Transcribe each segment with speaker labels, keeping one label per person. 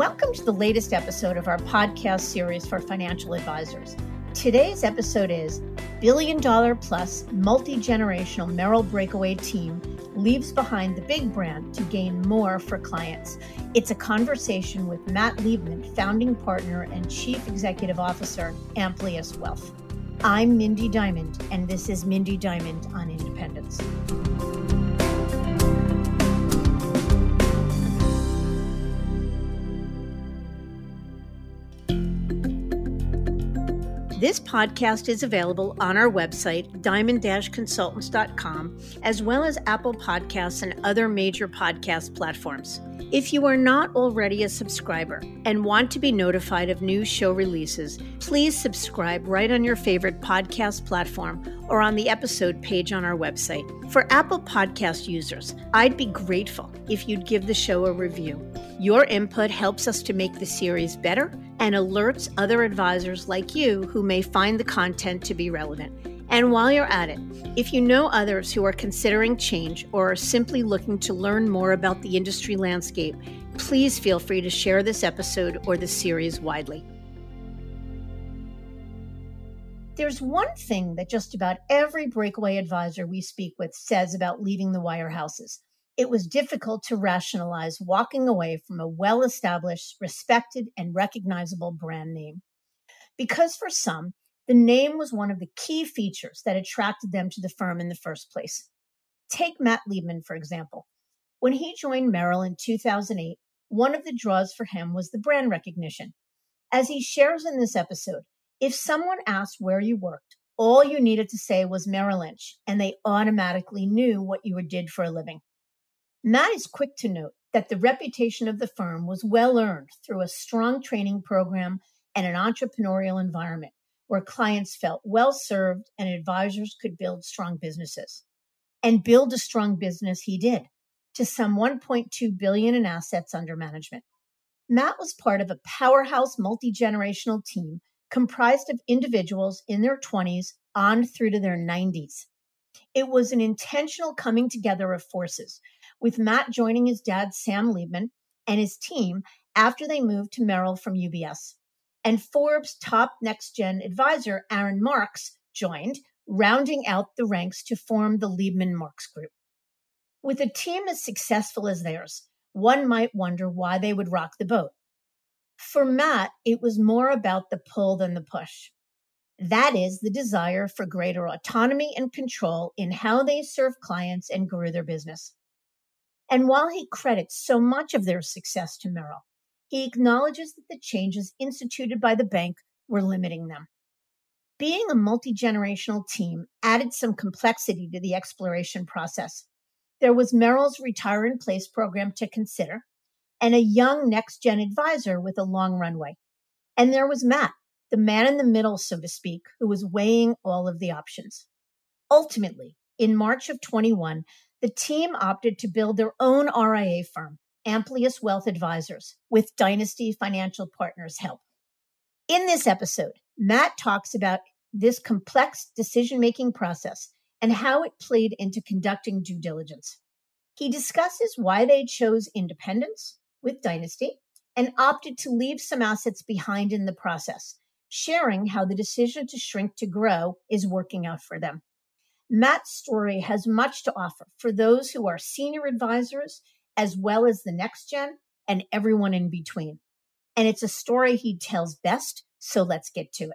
Speaker 1: Welcome to the latest episode of our podcast series for financial advisors. Today's episode is Billion Dollar Plus Multi Generational Merrill Breakaway Team Leaves Behind the Big Brand to Gain More for Clients. It's a conversation with Matt Liebman, founding partner and chief executive officer, Amplius Wealth. I'm Mindy Diamond, and this is Mindy Diamond on Independence. This podcast is available on our website, diamond consultants.com, as well as Apple Podcasts and other major podcast platforms. If you are not already a subscriber and want to be notified of new show releases, please subscribe right on your favorite podcast platform or on the episode page on our website. For Apple Podcast users, I'd be grateful if you'd give the show a review. Your input helps us to make the series better and alerts other advisors like you who may find the content to be relevant. And while you're at it, if you know others who are considering change or are simply looking to learn more about the industry landscape, please feel free to share this episode or the series widely. There's one thing that just about every breakaway advisor we speak with says about leaving the wirehouses it was difficult to rationalize walking away from a well established, respected, and recognizable brand name. Because for some, the name was one of the key features that attracted them to the firm in the first place. Take Matt Liebman, for example. When he joined Merrill in 2008, one of the draws for him was the brand recognition. As he shares in this episode, if someone asked where you worked, all you needed to say was Merrill Lynch, and they automatically knew what you did for a living. Matt is quick to note that the reputation of the firm was well earned through a strong training program and an entrepreneurial environment where clients felt well served and advisors could build strong businesses. And build a strong business he did to some 1.2 billion in assets under management. Matt was part of a powerhouse multi-generational team comprised of individuals in their 20s on through to their 90s. It was an intentional coming together of forces with Matt joining his dad, Sam Liebman, and his team after they moved to Merrill from UBS. And Forbes top next gen advisor, Aaron Marks, joined, rounding out the ranks to form the Liebman Marks Group. With a team as successful as theirs, one might wonder why they would rock the boat. For Matt, it was more about the pull than the push. That is the desire for greater autonomy and control in how they serve clients and grew their business. And while he credits so much of their success to Merrill, he acknowledges that the changes instituted by the bank were limiting them. Being a multi generational team added some complexity to the exploration process. There was Merrill's Retire in Place program to consider, and a young next gen advisor with a long runway. And there was Matt, the man in the middle, so to speak, who was weighing all of the options. Ultimately, in March of 21, the team opted to build their own RIA firm, Amplius Wealth Advisors, with Dynasty Financial Partners' help. In this episode, Matt talks about this complex decision making process and how it played into conducting due diligence. He discusses why they chose independence with Dynasty and opted to leave some assets behind in the process, sharing how the decision to shrink to grow is working out for them. Matt's story has much to offer for those who are senior advisors, as well as the next gen and everyone in between. And it's a story he tells best, so let's get to it.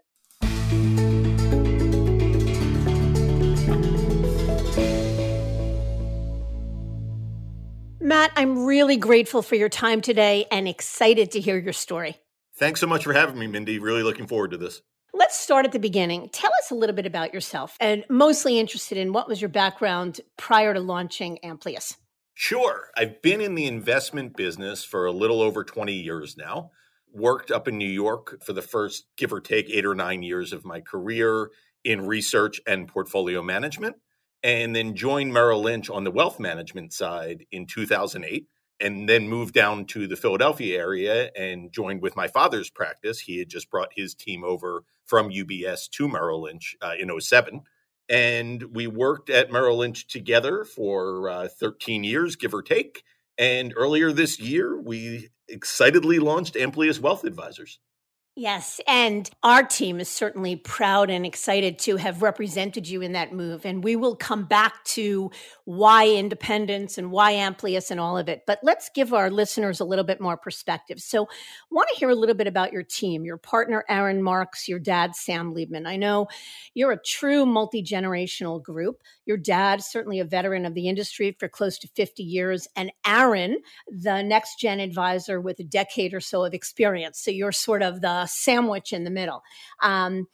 Speaker 1: Matt, I'm really grateful for your time today and excited to hear your story.
Speaker 2: Thanks so much for having me, Mindy. Really looking forward to this.
Speaker 1: Let's start at the beginning. Tell us a little bit about yourself and mostly interested in what was your background prior to launching Amplius?
Speaker 2: Sure. I've been in the investment business for a little over 20 years now. Worked up in New York for the first, give or take, eight or nine years of my career in research and portfolio management, and then joined Merrill Lynch on the wealth management side in 2008 and then moved down to the Philadelphia area and joined with my father's practice. He had just brought his team over from UBS to Merrill Lynch uh, in 07. And we worked at Merrill Lynch together for uh, 13 years, give or take. And earlier this year, we excitedly launched Amplius Wealth Advisors.
Speaker 1: Yes. And our team is certainly proud and excited to have represented you in that move. And we will come back to why independence and why Amplius and all of it. But let's give our listeners a little bit more perspective. So, want to hear a little bit about your team, your partner, Aaron Marks, your dad, Sam Liebman. I know you're a true multi generational group. Your dad, certainly a veteran of the industry for close to 50 years, and Aaron, the next gen advisor with a decade or so of experience. So, you're sort of the sandwich in the middle. Um,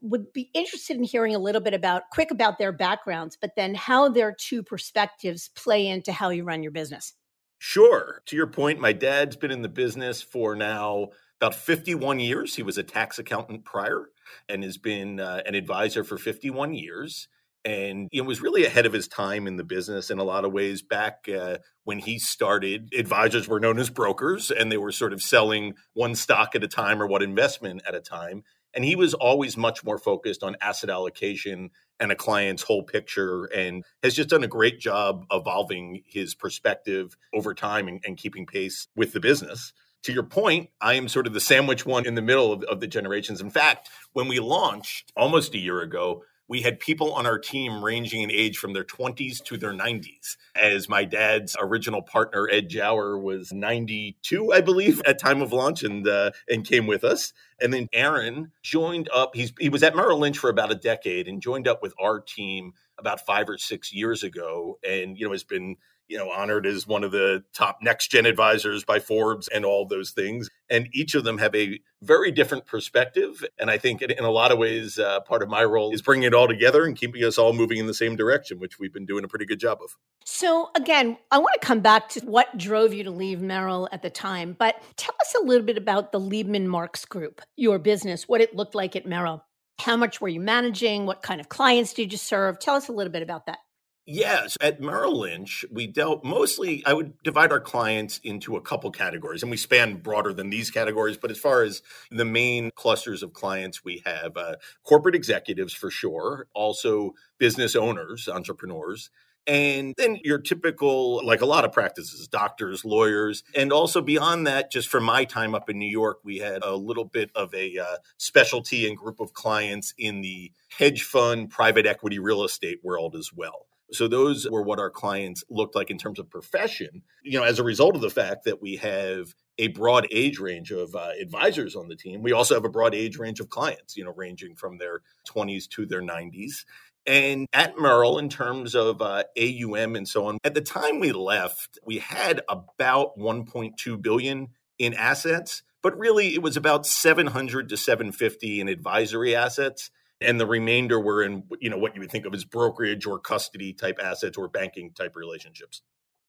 Speaker 1: would be interested in hearing a little bit about quick about their backgrounds, but then how their two perspectives play into how you run your business.
Speaker 2: Sure. To your point, my dad's been in the business for now about 51 years. He was a tax accountant prior and has been uh, an advisor for 51 years and you was really ahead of his time in the business in a lot of ways. Back uh, when he started, advisors were known as brokers, and they were sort of selling one stock at a time or one investment at a time. And he was always much more focused on asset allocation and a client's whole picture, and has just done a great job evolving his perspective over time and, and keeping pace with the business to your point, I am sort of the sandwich one in the middle of, of, the generations. In fact, when we launched almost a year ago, we had people on our team ranging in age from their 20s to their 90s. As my dad's original partner, Ed Jower, was 92, I believe, at time of launch and uh, and came with us. And then Aaron joined up. He's he was at Merrill Lynch for about a decade and joined up with our team about five or six years ago, and you know has been you know, honored as one of the top next gen advisors by Forbes and all those things. And each of them have a very different perspective. And I think in a lot of ways, uh, part of my role is bringing it all together and keeping us all moving in the same direction, which we've been doing a pretty good job of.
Speaker 1: So, again, I want to come back to what drove you to leave Merrill at the time, but tell us a little bit about the Liebman Marks Group, your business, what it looked like at Merrill. How much were you managing? What kind of clients did you serve? Tell us a little bit about that.
Speaker 2: Yes, at Merrill Lynch, we dealt mostly, I would divide our clients into a couple categories, and we span broader than these categories. But as far as the main clusters of clients, we have uh, corporate executives for sure, also business owners, entrepreneurs. And then your typical, like a lot of practices, doctors, lawyers. And also beyond that, just from my time up in New York, we had a little bit of a uh, specialty and group of clients in the hedge fund, private equity, real estate world as well. So those were what our clients looked like in terms of profession. You know, as a result of the fact that we have a broad age range of uh, advisors on the team, we also have a broad age range of clients, you know, ranging from their 20s to their 90s. And at Merrill, in terms of uh, AUM and so on, at the time we left, we had about 1.2 billion in assets, but really it was about 700 to 750 in advisory assets and the remainder were in you know what you would think of as brokerage or custody type assets or banking type relationships.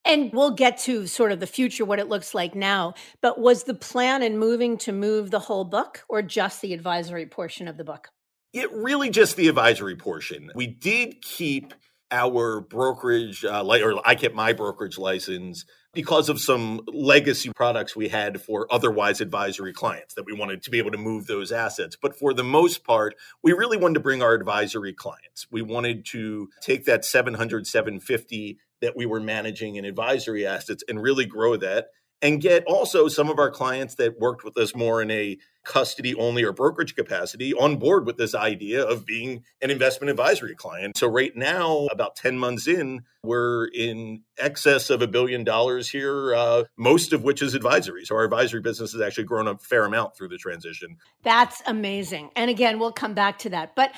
Speaker 1: And we'll get to sort of the future what it looks like now but was the plan in moving to move the whole book or just the advisory portion of the book?
Speaker 2: It really just the advisory portion. We did keep our brokerage uh, or i kept my brokerage license because of some legacy products we had for otherwise advisory clients that we wanted to be able to move those assets. But for the most part, we really wanted to bring our advisory clients. We wanted to take that 700, 750 that we were managing in advisory assets and really grow that and get also some of our clients that worked with us more in a custody only or brokerage capacity on board with this idea of being an investment advisory client. So, right now, about 10 months in, we're in excess of a billion dollars here, uh, most of which is advisory. So, our advisory business has actually grown a fair amount through the transition.
Speaker 1: That's amazing. And again, we'll come back to that. But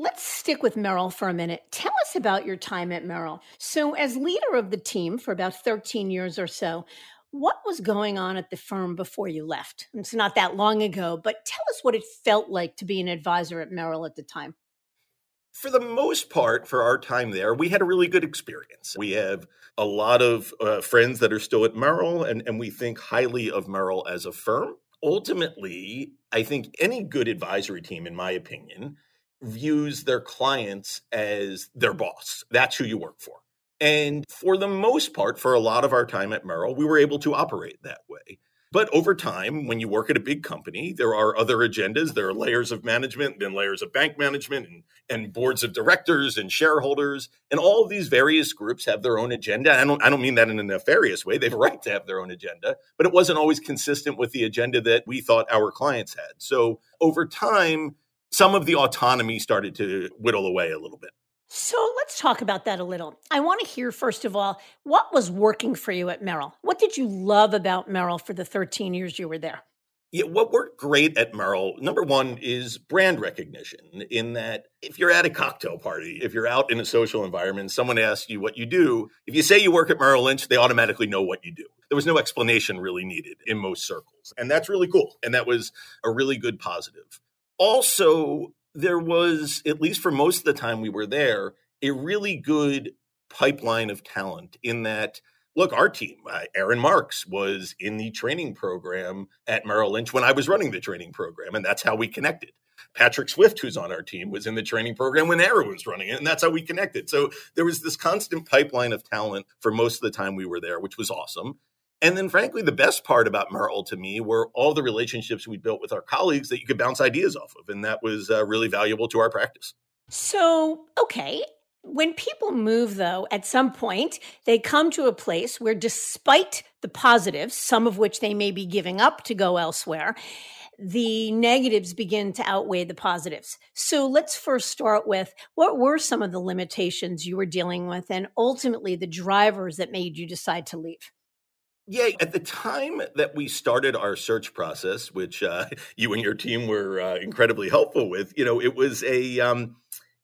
Speaker 1: Let's stick with Merrill for a minute. Tell us about your time at Merrill. So, as leader of the team for about 13 years or so, what was going on at the firm before you left? It's not that long ago, but tell us what it felt like to be an advisor at Merrill at the time.
Speaker 2: For the most part, for our time there, we had a really good experience. We have a lot of uh, friends that are still at Merrill, and, and we think highly of Merrill as a firm. Ultimately, I think any good advisory team, in my opinion, views their clients as their boss. That's who you work for. And for the most part, for a lot of our time at Merrill, we were able to operate that way. But over time, when you work at a big company, there are other agendas. There are layers of management, then layers of bank management, and, and boards of directors and shareholders. And all of these various groups have their own agenda. I don't, I don't mean that in a nefarious way. They have a right to have their own agenda, but it wasn't always consistent with the agenda that we thought our clients had. So over time, some of the autonomy started to whittle away a little bit.
Speaker 1: So let's talk about that a little. I want to hear, first of all, what was working for you at Merrill? What did you love about Merrill for the 13 years you were there?
Speaker 2: Yeah, what worked great at Merrill, number one, is brand recognition. In that, if you're at a cocktail party, if you're out in a social environment, someone asks you what you do, if you say you work at Merrill Lynch, they automatically know what you do. There was no explanation really needed in most circles. And that's really cool. And that was a really good positive. Also, there was, at least for most of the time we were there, a really good pipeline of talent in that look, our team, uh, Aaron Marks was in the training program at Merrill Lynch when I was running the training program, and that's how we connected. Patrick Swift, who's on our team, was in the training program when Aaron was running it, and that's how we connected. So there was this constant pipeline of talent for most of the time we were there, which was awesome. And then, frankly, the best part about Merrill to me were all the relationships we built with our colleagues that you could bounce ideas off of. And that was uh, really valuable to our practice.
Speaker 1: So, okay. When people move, though, at some point, they come to a place where, despite the positives, some of which they may be giving up to go elsewhere, the negatives begin to outweigh the positives. So let's first start with what were some of the limitations you were dealing with and ultimately the drivers that made you decide to leave?
Speaker 2: Yeah, at the time that we started our search process, which uh, you and your team were uh, incredibly helpful with, you know, it was a um,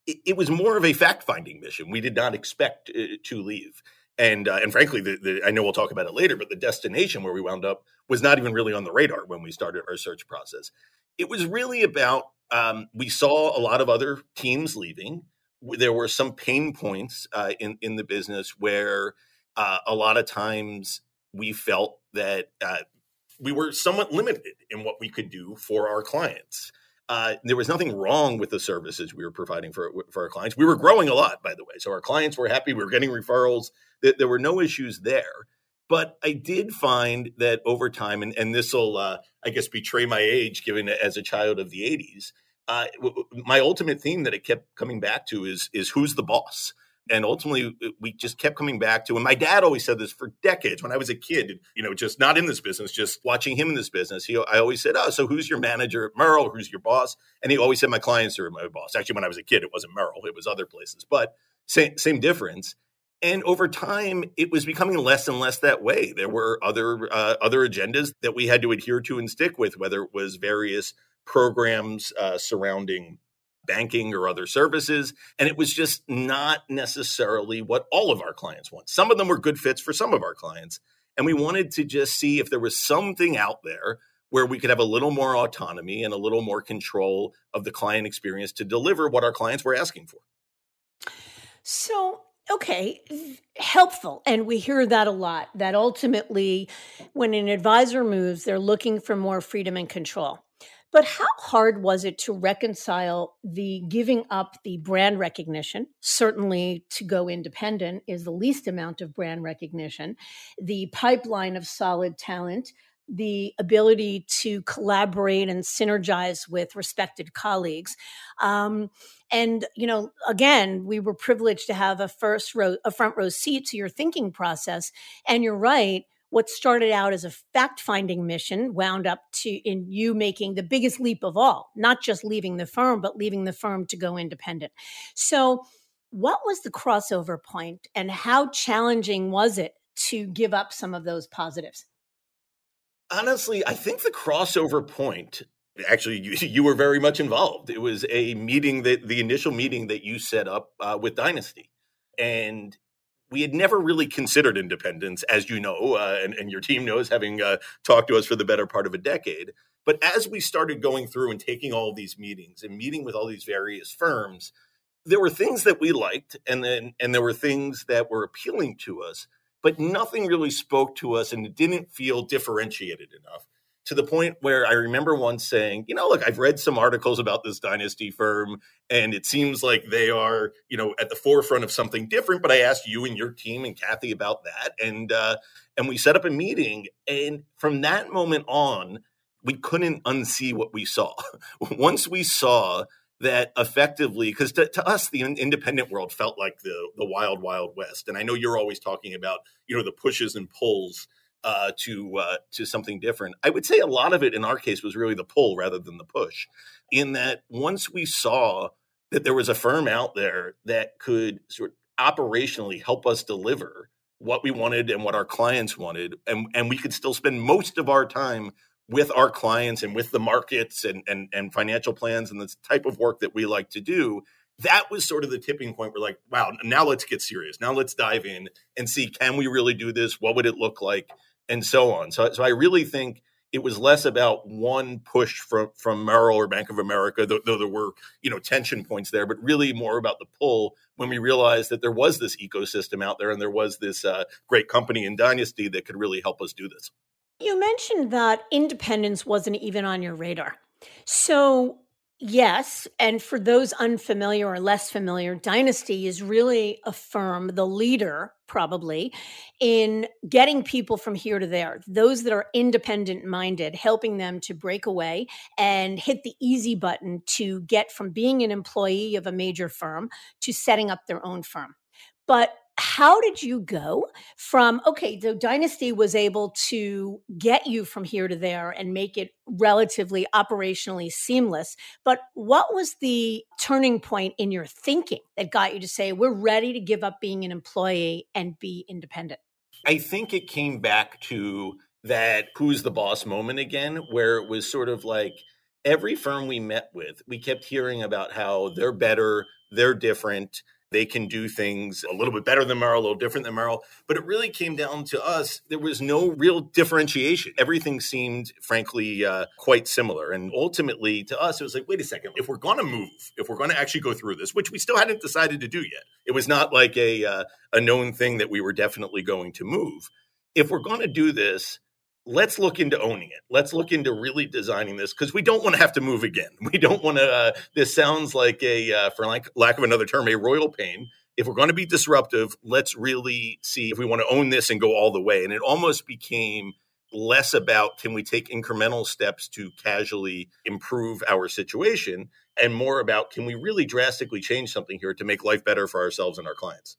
Speaker 2: it, it, was more of a fact finding mission. We did not expect uh, to leave, and uh, and frankly, the, the, I know we'll talk about it later, but the destination where we wound up was not even really on the radar when we started our search process. It was really about um, we saw a lot of other teams leaving. There were some pain points uh, in in the business where. Uh, a lot of times we felt that uh, we were somewhat limited in what we could do for our clients. Uh, there was nothing wrong with the services we were providing for for our clients. We were growing a lot, by the way, so our clients were happy. We were getting referrals. There, were no issues there. But I did find that over time, and, and this will, uh, I guess, betray my age, given as a child of the '80s. Uh, my ultimate theme that it kept coming back to is is who's the boss and ultimately uh, we just kept coming back to and my dad always said this for decades when i was a kid you know just not in this business just watching him in this business he i always said oh so who's your manager at merrill? Who's your boss? And he always said my clients are my boss. Actually when i was a kid it wasn't merrill it was other places but same same difference. And over time it was becoming less and less that way. There were other uh, other agendas that we had to adhere to and stick with whether it was various programs uh, surrounding banking or other services. And it was just not necessarily what all of our clients want. Some of them were good fits for some of our clients. And we wanted to just see if there was something out there where we could have a little more autonomy and a little more control of the client experience to deliver what our clients were asking for.
Speaker 1: So, okay, helpful. And we hear that a lot that ultimately, when an advisor moves, they're looking for more freedom and control. But how hard was it to reconcile the giving up the brand recognition? Certainly, to go independent is the least amount of brand recognition, the pipeline of solid talent, the ability to collaborate and synergize with respected colleagues. Um, and you know, again, we were privileged to have a first row, a front row seat to your thinking process. And you're right what started out as a fact finding mission wound up to in you making the biggest leap of all, not just leaving the firm, but leaving the firm to go independent. So, what was the crossover point and how challenging was it to give up some of those positives?
Speaker 2: Honestly, I think the crossover point actually you, you were very much involved. It was a meeting that the initial meeting that you set up uh, with Dynasty. And we had never really considered independence, as you know, uh, and, and, your team knows, having uh, talked to us for the better part of a decade. But as we started going through and taking all of these meetings and meeting with all these various firms, there were things that we liked, and then and there were things that were appealing to us, but nothing really spoke to us, and it didn't feel differentiated enough. To the point where I remember once saying, you know, look, I've read some articles about this dynasty firm and it seems like they are, you know, at the forefront of something different. But I asked you and your team and Kathy about that. And, uh, and we set up a meeting. And from that moment on, we couldn't unsee what we saw. Once we saw that effectively, because to, to, us, the independent world felt like the the wild, wild west. And I know you're always talking about, you know, the pushes and pulls uh, to uh, to something different. I would say a lot of it in our case was really the pull rather than the push. In that, once we saw that there was a firm out there that could sort of operationally help us deliver what we wanted and what our clients wanted, and and we could still spend most of our time with our clients and with the markets and and, and financial plans and the type of work that we like to do that was sort of the tipping point. We're like, wow, now let's get serious. Now let's dive in and see can we really do this? What would it look like? And so on. So, so I really think it was less about one push from from Merrill or Bank of America, though, though, there were you know tension points there, but really more about the pull when we realized that there was this ecosystem out there and there was this uh, great company in Dynasty that could really help us do this.
Speaker 1: You mentioned that independence wasn't even on your radar. So Yes. And for those unfamiliar or less familiar, Dynasty is really a firm, the leader probably, in getting people from here to there, those that are independent minded, helping them to break away and hit the easy button to get from being an employee of a major firm to setting up their own firm. But how did you go from okay the dynasty was able to get you from here to there and make it relatively operationally seamless but what was the turning point in your thinking that got you to say we're ready to give up being an employee and be independent
Speaker 2: i think it came back to that who's the boss moment again where it was sort of like every firm we met with we kept hearing about how they're better they're different they can do things a little bit better than Merrill, a little different than Merrill. But it really came down to us. There was no real differentiation. Everything seemed, frankly, uh, quite similar. And ultimately, to us, it was like, wait a second, if we're going to move, if we're going to actually go through this, which we still hadn't decided to do yet, it was not like a, uh, a known thing that we were definitely going to move. If we're going to do this, let's look into owning it. Let's look into really designing this because we don't want to have to move again. We don't want to. Uh, this sounds like a, uh, for like lack of another term, a royal pain. If we're going to be disruptive, let's really see if we want to own this and go all the way. And it almost became less about can we take incremental steps to casually improve our situation and more about can we really drastically change something here to make life better for ourselves and our clients.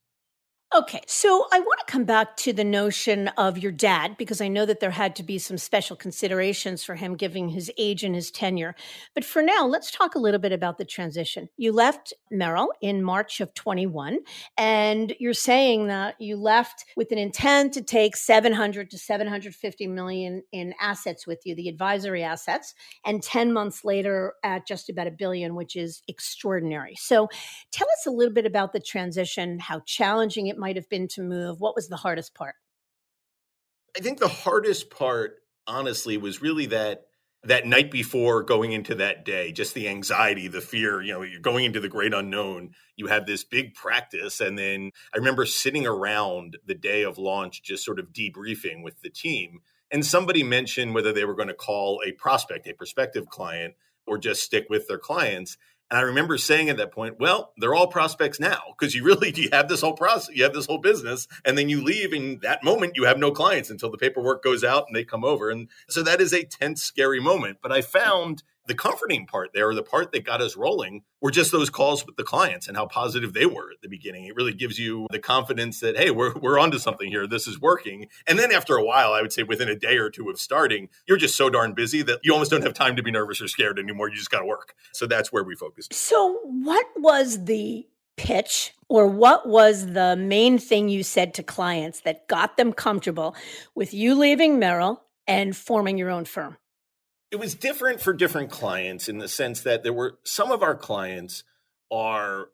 Speaker 1: Okay, so I want to come back to the notion of your dad because I know that there had to be some special considerations for him given his age and his tenure. But for now, let's talk a little bit about the transition. You left Merrill in March of 21, and you're saying that you left with an intent to take 700 to 750 million in assets with you, the advisory assets, and 10 months later at just about a billion, which is extraordinary. So tell us a little bit about the transition, how challenging it might have been to move? What was the hardest part?
Speaker 2: I think the hardest part, honestly, was really that that night before going into that day, just the anxiety, the fear, you know, you're going into the great unknown. You have this big practice. And then I remember sitting around the day of launch, just sort of debriefing with the team. And somebody mentioned whether they were going to call a prospect, a prospective client, or just stick with their clients. And I remember saying at that point, well, they're all prospects now because you really you have this whole process, you have this whole business, and then you leave And that moment you have no clients until the paperwork goes out and they come over. And so that is a tense, scary moment. But I found the comforting part there, or the part that got us rolling, were just those calls with the clients and how positive they were at the beginning. It really gives you the confidence that, hey, we're, we're onto something here. This is working. And then after a while, I would say within a day or two of starting, you're just so darn busy that you almost don't have time to be nervous or scared anymore. You just got to work. So that's where we focused.
Speaker 1: So, what was the pitch or what was the main thing you said to clients that got them comfortable with you leaving Merrill and forming your own firm?
Speaker 2: It was different for different clients in the sense that there were some of our clients are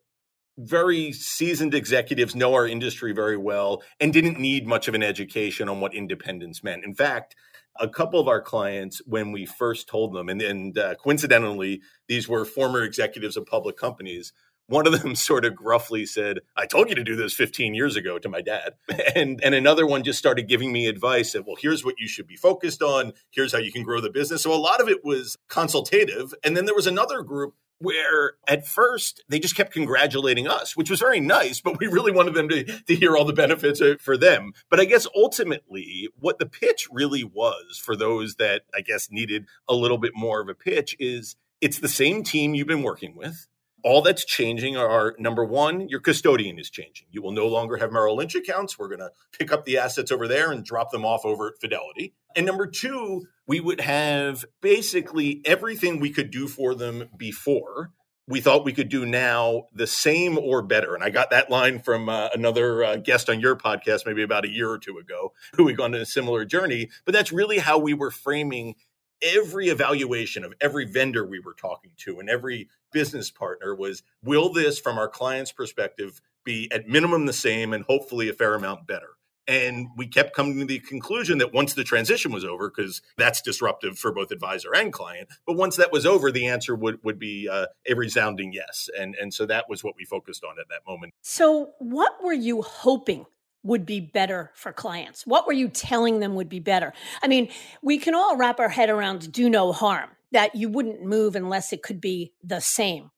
Speaker 2: very seasoned executives know our industry very well and didn't need much of an education on what independence meant. In fact, a couple of our clients, when we first told them, and, and uh, coincidentally, these were former executives of public companies, one of them sort of gruffly said, I told you to do this 15 years ago to my dad. And, and another one just started giving me advice that, well, here's what you should be focused on. Here's how you can grow the business. So a lot of it was consultative. And then there was another group where at first they just kept congratulating us, which was very nice, but we really wanted them to, to hear all the benefits for them. But I guess ultimately, what the pitch really was for those that I guess needed a little bit more of a pitch is it's the same team you've been working with all that's changing are number one, your custodian is changing. You will no longer have Merrill Lynch accounts. We're going to pick up the assets over there and drop them off over at Fidelity. And number two, we would have basically everything we could do for them before. We thought we could do now the same or better. And I got that line from uh, another uh, guest on your podcast, maybe about a year or two ago, who we gone on a similar journey. But that's really how we were framing every evaluation of every vendor we were talking to and every business partner was will this from our client's perspective be at minimum the same and hopefully a fair amount better? And we kept coming to the conclusion that once the transition was over because that's disruptive for both advisor and client but once that was over the answer would would be uh, a resounding yes. And and so that was what we focused on at that moment.
Speaker 1: So what were you hoping would be better for clients? What were you telling them would be better? I mean, we can all wrap our head around do no harm, that you wouldn't move unless it could be the same.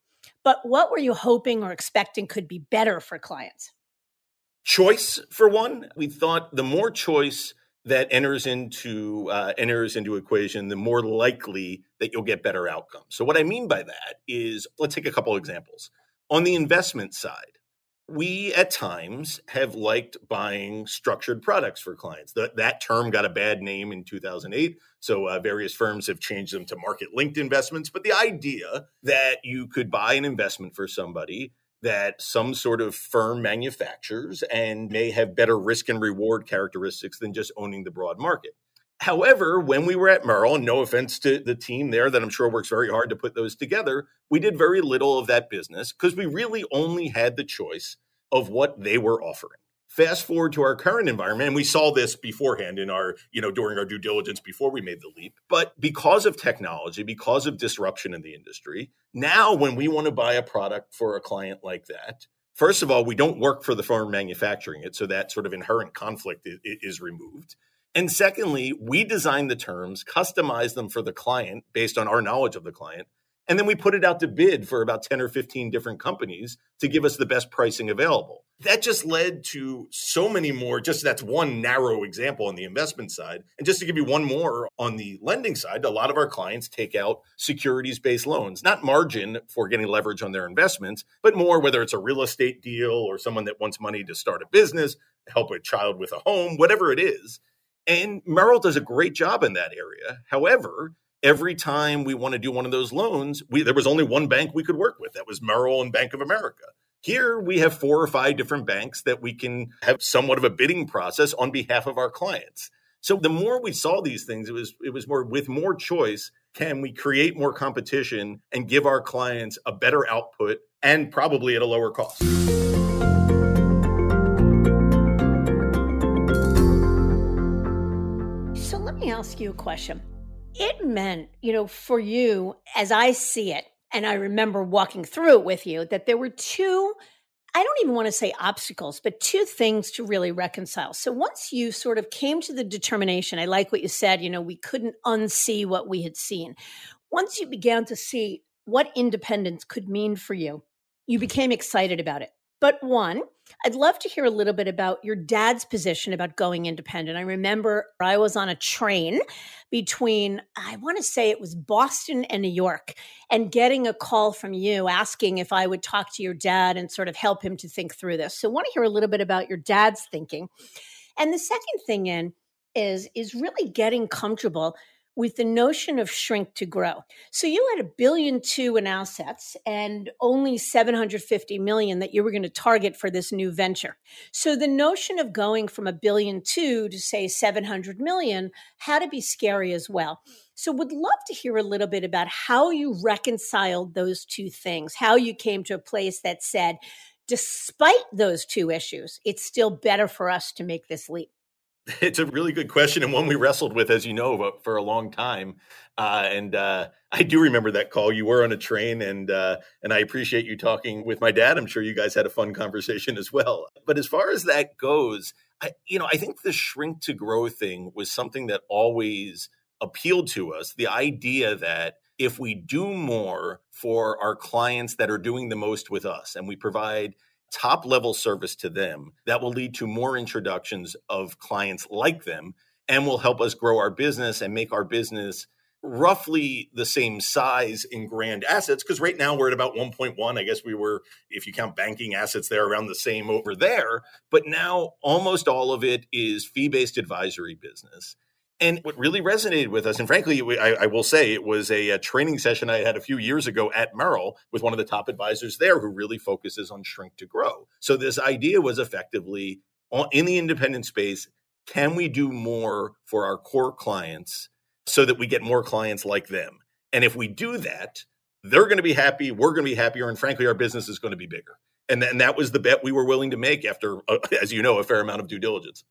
Speaker 1: But what were you hoping or expecting could be better for clients?
Speaker 2: Choice, for one. We thought the more choice that enters into uh, enters into equation, the more likely that you'll get better outcomes. So what I mean by that is, let's take a couple examples. On the investment side, we at times have liked buying structured products for clients. That that term got a bad name in 2008, so uh, various firms have changed them to market linked investments. But the idea that you could buy an investment for somebody that some sort of firm manufactures and may have better risk and reward characteristics than just owning the broad market. However, when we were at and no offense to the team there that I'm sure works very hard to put those together, we did very little of that business because we really only had the choice of what they were offering. Fast forward to our current environment, and we saw this beforehand in our, you know, during our due diligence before we made the leap. But because of technology, because of disruption in the industry, now when we want to buy a product for a client like that, first of all, we don't work for the firm manufacturing it. So that sort of inherent conflict is, is removed. And secondly, we design the terms, customize them for the client based on our knowledge of the client. And then we put it out to bid for about 10 or 15 different companies to give us the best pricing available. That just led to so many more. Just that's one narrow example on the investment side. And just to give you one more on the lending side, a lot of our clients take out securities based loans, not margin for getting leverage on their investments, but more whether it's a real estate deal or someone that wants money to start a business, help a child with a home, whatever it is. And Merrill does a great job in that area. However, every time we want to do one of those loans, we, there was only one bank we could work with. That was Merrill and Bank of America. Here we have four or five different banks that we can have somewhat of a bidding process on behalf of our clients. So the more we saw these things, it was it was more with more choice, can we create more competition and give our clients a better output and probably at a lower cost.
Speaker 1: Ask you a question. It meant, you know, for you, as I see it, and I remember walking through it with you, that there were two, I don't even want to say obstacles, but two things to really reconcile. So once you sort of came to the determination, I like what you said, you know, we couldn't unsee what we had seen. Once you began to see what independence could mean for you, you became excited about it. But one, I'd love to hear a little bit about your dad's position about going independent. I remember I was on a train between, I want to say it was Boston and New York, and getting a call from you asking if I would talk to your dad and sort of help him to think through this. So I want to hear a little bit about your dad's thinking. And the second thing in is is really getting comfortable with the notion of shrink to grow. So you had a billion two in assets and only 750 million that you were going to target for this new venture. So the notion of going from a billion two to say 700 million had to be scary as well. So would love to hear a little bit about how you reconciled those two things, how you came to a place that said despite those two issues, it's still better for us to make this leap.
Speaker 2: It's a really good question and one we wrestled with, as you know, for a long time. Uh, and uh, I do remember that call. You were on a train, and uh, and I appreciate you talking with my dad. I'm sure you guys had a fun conversation as well. But as far as that goes, I, you know, I think the shrink to grow thing was something that always appealed to us. The idea that if we do more for our clients that are doing the most with us, and we provide top level service to them that will lead to more introductions of clients like them and will help us grow our business and make our business roughly the same size in grand assets because right now we're at about 1.1 i guess we were if you count banking assets there around the same over there. But now almost all of it is fee-based advisory business and what really resonated with us, and frankly, I, I will say it was a, a, training session I had a few years ago at Merrill with one of the top advisors there who really focuses on shrink to grow. So this idea was effectively in the independent space, can we do more for our core clients so that we get more clients like them? And if we do that, they're going to be happy, we're going to be happier, and frankly, our business is going to be bigger. And, and that was the bet we were willing to make after, uh, as you know, a fair amount of due diligence.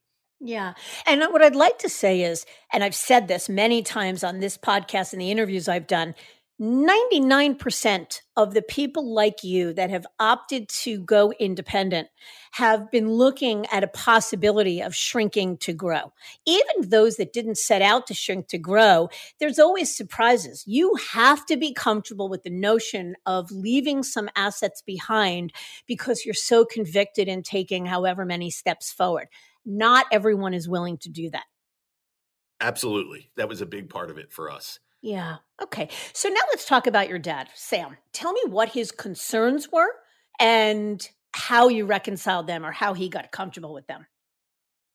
Speaker 1: Yeah. And what I'd like to say is, and I've said this many times on this podcast and the interviews I've done 99% of the people like you that have opted to go independent have been looking at a possibility of shrinking to grow. Even those that didn't set out to shrink to grow, there's always surprises. You have to be comfortable with the notion of leaving some assets behind because you're so convicted in taking however many steps forward. Not everyone is willing to do that.
Speaker 2: Absolutely. That was a big part of it for us.
Speaker 1: Yeah. Okay. So now let's talk about your dad, Sam. Tell me what his concerns were and how you reconciled them or how he got comfortable with them.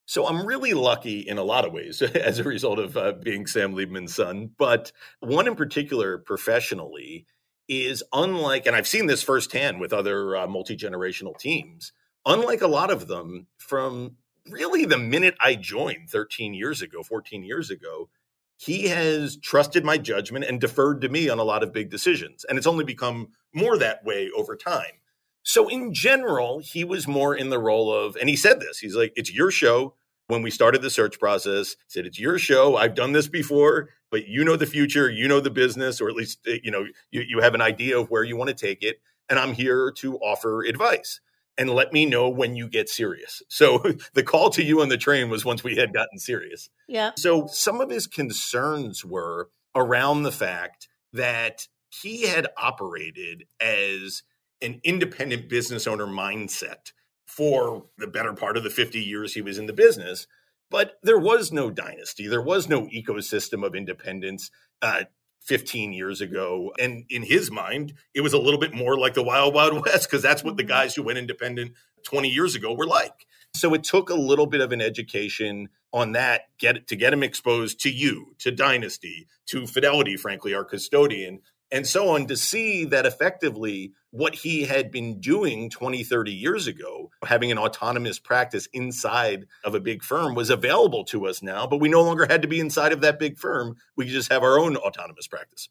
Speaker 2: So I'm really lucky in a lot of ways as a result of uh, being Sam Liebman's son. But one in particular, professionally, is unlike, and I've seen this firsthand with other uh, multi generational teams, unlike a lot of them, from really the minute I joined 13 years ago, 14 years ago, he has trusted my judgment and deferred to me on a lot of big decisions. And it's only become more that way over time. So, in general, he was more in the role of, and he said this he's like, it's your show. When we started the search process, said, it's your show. I've done this before, but you know the future, you know the business, or at least, eh, you know, you, you have an idea of where you want to take it. And I'm here to offer advice and let me know when you get serious. So the call to you on the train was once we had gotten serious.
Speaker 1: Yeah.
Speaker 2: So some of his concerns were around the fact that he had operated as an independent business owner mindset for the better part of the 50 years he was in the business. But there was no dynasty. There was no ecosystem of independence. Uh, 15 years ago. And in his mind, it was a little bit more like the Wild Wild West because that's what the mm-hmm. guys who went independent 20 years ago were like. So it took a little bit of an education on that get to get him exposed to you, to Dynasty, to Fidelity, frankly, our custodian, and so on to see that effectively what he had been doing 20, 30 years ago, having an autonomous practice inside of a big firm, was available to us now, but we no longer had to be inside of that big firm. We could just have our own autonomous practice.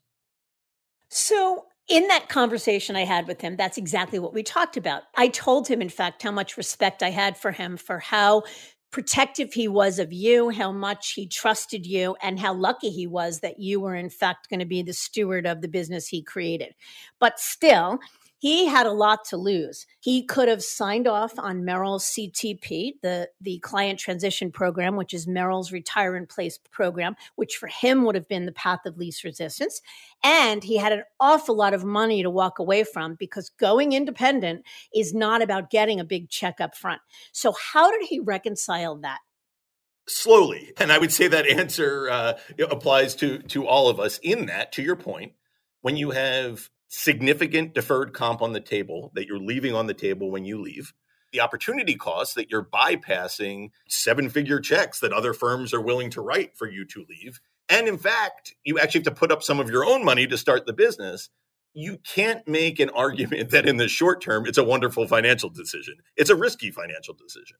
Speaker 1: So, in that conversation I had with him, that's exactly what we talked about. I told him, in fact, how much respect I had for him for how protective he was of you, how much he trusted you, and how lucky he was that you were, in fact, going to be the steward of the business he created. But still, he had a lot to lose. He could have signed off on Merrill's CTP, the, the client transition program, which is Merrill's retire in place program, which for him would have been the path of least resistance. And he had an awful lot of money to walk away from because going independent is not about getting a big check up front. So, how did he reconcile that?
Speaker 2: Slowly. And I would say that answer uh, applies to, to all of us in that, to your point. When you have significant deferred comp on the table that you're leaving on the table when you leave, the opportunity cost that you're bypassing seven figure checks that other firms are willing to write for you to leave. And in fact, you actually have to put up some of your own money to start the business. You can't make an argument that in the short term, it's a wonderful financial decision. It's a risky financial decision.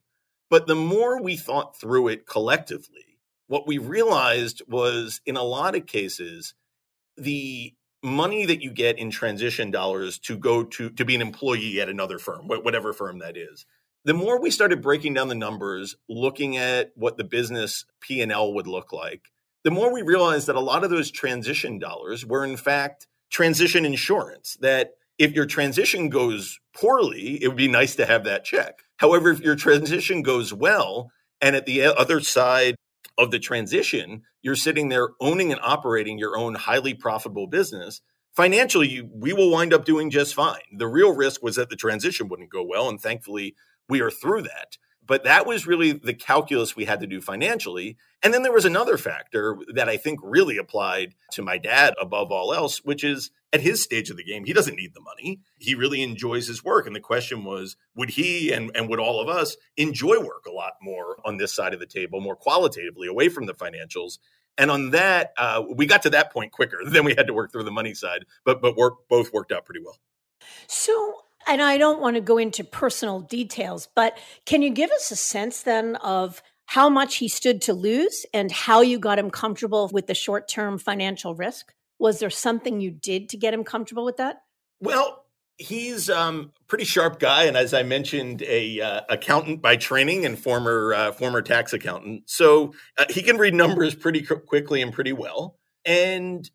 Speaker 2: But the more we thought through it collectively, what we realized was in a lot of cases, the money that you get in transition dollars to go to to be an employee at another firm whatever firm that is the more we started breaking down the numbers, looking at what the business P&L would look like, the more we realized that a lot of those transition dollars were in fact transition insurance that if your transition goes poorly, it would be nice to have that check. However, if your transition goes well, and at the other side of the transition, you're sitting there owning and operating your own highly profitable business, financially, we will wind up doing just fine. The real risk was that the transition wouldn't go well. And thankfully, we are through that. But that was really the calculus we had to do financially. And then there was another factor that I think really applied to my dad above all else, which is at his stage of the game, he doesn't need the money. He really enjoys his work. And the question was, would he and, and would all of us enjoy work a lot more on this side of the table, more qualitatively, away from the financials? And on that, uh, we got to that point quicker. Then we had to work through the money side, but but work both worked out pretty well.
Speaker 1: So and I don't want to go into personal details, but can you give us a sense then of how much he stood to lose and how you got him comfortable with the short term financial risk? Was there something you did to get him comfortable with that?
Speaker 2: Well, he's um pretty sharp guy and as i mentioned a uh, accountant by training and former uh, former tax accountant so uh, he can read numbers pretty quickly and pretty well and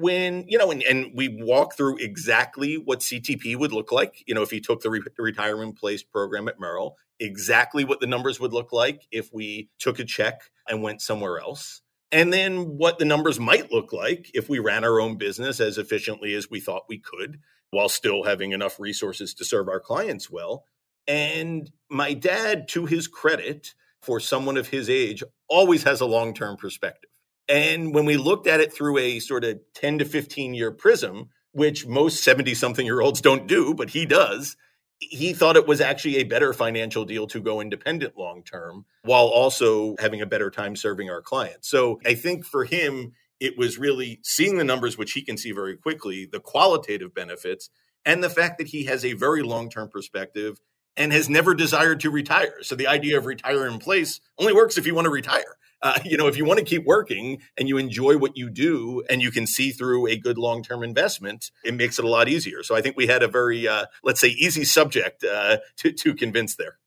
Speaker 2: when you know and, and we walk through exactly what ctp would look like you know if he took the re- retirement place program at merrill exactly what the numbers would look like if we took a check and went somewhere else and then what the numbers might look like if we ran our own business as efficiently as we thought we could while still having enough resources to serve our clients well. And my dad to his credit for someone of his age always has a long-term perspective and when we looked at it through a sort of 10 to 15 year prism, which most 70 something year olds don't do, but he does, he thought it was actually a better financial deal to go independent long term while also having a better time serving our clients. So I think for him, it was really seeing the numbers, which he can see very quickly, the qualitative benefits, and the fact that he has a very long term perspective and has never desired to retire. So the idea of retire in place only works if you want to retire uh, you know, if you want to keep working and you enjoy what you do and you can see through a good long term investment, it makes it a lot easier. So I think we had a very, uh, let's say, easy subject uh, to, to convince there.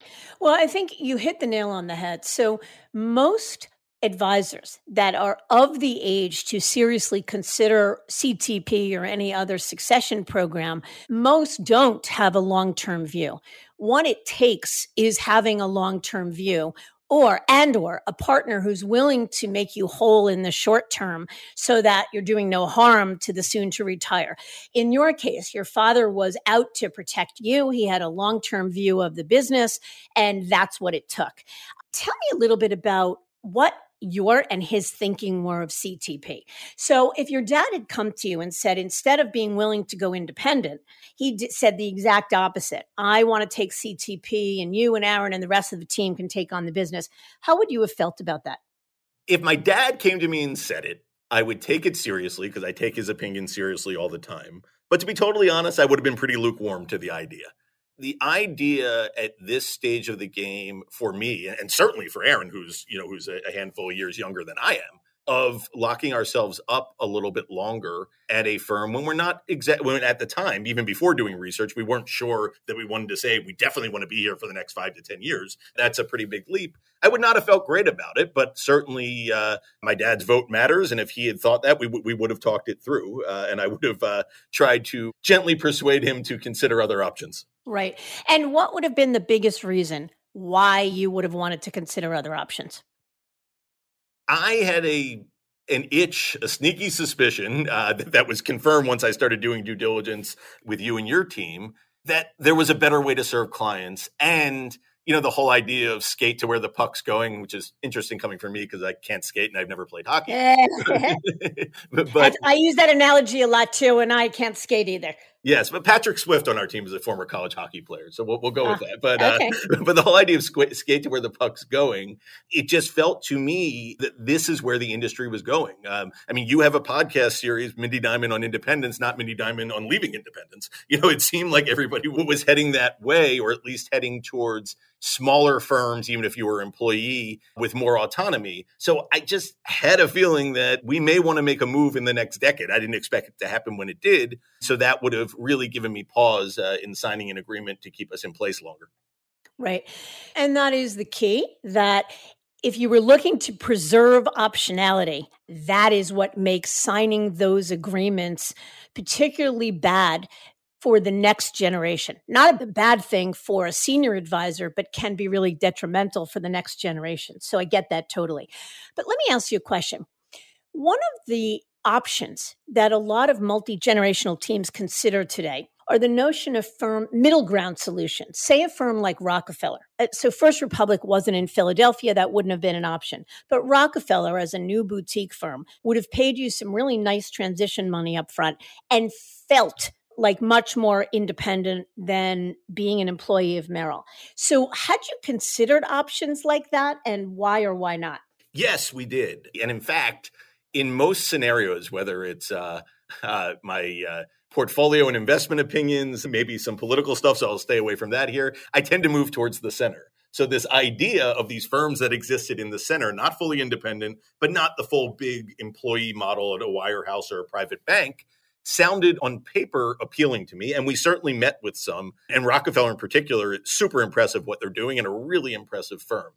Speaker 1: Well, I think you hit the nail on the head. So most advisors that are of the age to seriously consider CTP or any other succession program, most don't have a long term view. What it takes is having a long term view or and or a partner who's willing to make you whole in the short term so that you're doing no harm to the soon to retire. In your case your father was out to protect you. He had a long-term view of the business and that's what it took. Tell me a little bit about what your and his thinking were of CTP. So if your dad had come to you and said, instead of being willing to go independent, he d- said the exact opposite. I want to take CTP and you and Aaron and the rest of the team can take on the business. How would you have felt about that?
Speaker 2: If my dad came to me and said it, I would take it seriously because I take his opinion seriously all the time. But to be totally honest, I would have been pretty lukewarm to the idea the idea at this stage of the game for me, and certainly for Aaron, who's you know who's a handful of years younger than I am, of locking ourselves up a little bit longer at a firm when we're not exact when at the time even before doing research we weren't sure that we wanted to say we definitely want to be here for the next five to ten years. That's a pretty big leap. I would not have felt great about it but certainly uh, my dad's vote matters and if he had thought that we, w- we would have talked it through uh, and i would have uh, tried to gently persuade him to consider other options
Speaker 1: right and what would have been the biggest reason why you would have wanted to consider other options?
Speaker 2: I had a an itch, a sneaky suspicion uh, that, that was confirmed once I started doing due diligence with you and your team that there was a better way to serve clients and you know the whole idea of skate to where the puck's going which is interesting coming from me because i can't skate and i've never played hockey.
Speaker 1: But, but I use that analogy a lot too and i can't skate either
Speaker 2: Yes, but Patrick Swift on our team is a former college hockey player, so we'll, we'll go with ah, that. But okay. uh, but the whole idea of squ- skate to where the puck's going, it just felt to me that this is where the industry was going. Um, I mean, you have a podcast series, Mindy Diamond on independence, not Mindy Diamond on leaving independence. You know, it seemed like everybody was heading that way, or at least heading towards smaller firms, even if you were an employee with more autonomy. So I just had a feeling that we may want to make a move in the next decade. I didn't expect it to happen when it did. So that would have really given me pause uh, in signing an agreement to keep us in place longer.
Speaker 1: Right. And that is the key that if you were looking to preserve optionality, that is what makes signing those agreements particularly bad for the next generation. Not a bad thing for a senior advisor, but can be really detrimental for the next generation. So I get that totally. But let me ask you a question. One of the options that a lot of multi generational teams consider today are the notion of firm middle ground solutions. Say a firm like Rockefeller. Uh, so First Republic wasn't in Philadelphia, that wouldn't have been an option. But Rockefeller, as a new boutique firm, would have paid you some really nice transition money up front and felt like much more independent than being an employee of Merrill. So, had you considered options like that and why or why not?
Speaker 2: Yes, we did. And in fact, in most scenarios, whether it's uh, uh, my uh, portfolio and investment opinions, maybe some political stuff, so I'll stay away from that here, I tend to move towards the center. So, this idea of these firms that existed in the center, not fully independent, but not the full big employee model at a wirehouse or a private bank, sounded on paper appealing to me. And we certainly met with some, and Rockefeller in particular, super impressive what they're doing and a really impressive firm.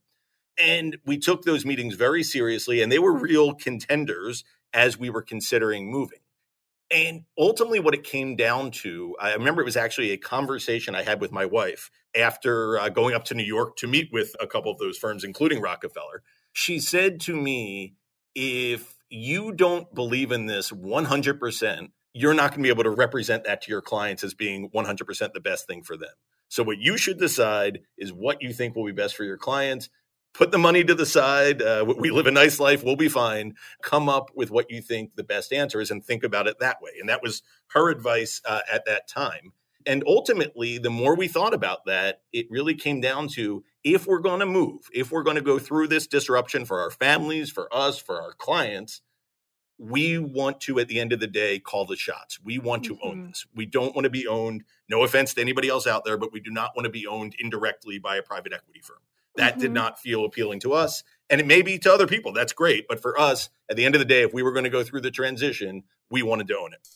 Speaker 2: And we took those meetings very seriously, and they were real contenders as we were considering moving. And ultimately, what it came down to, I remember it was actually a conversation I had with my wife after uh, going up to New York to meet with a couple of those firms, including Rockefeller. She said to me, if you don't believe in this 100%, you're not going to be able to represent that to your clients as being 100% the best thing for them. So, what you should decide is what you think will be best for your clients. Put the money to the side. Uh, we live a nice life. We'll be fine. Come up with what you think the best answer is and think about it that way. And that was her advice uh, at that time. And ultimately, the more we thought about that, it really came down to if we're going to move, if we're going to go through this disruption for our families, for us, for our clients, we want to at the end of the day call the shots we want to mm-hmm. own this we don't want to be owned no offense to anybody else out there but we do not want to be owned indirectly by a private equity firm that mm-hmm. did not feel appealing to us and it may be to other people that's great but for us at the end of the day if we were going to go through the transition we wanted to own it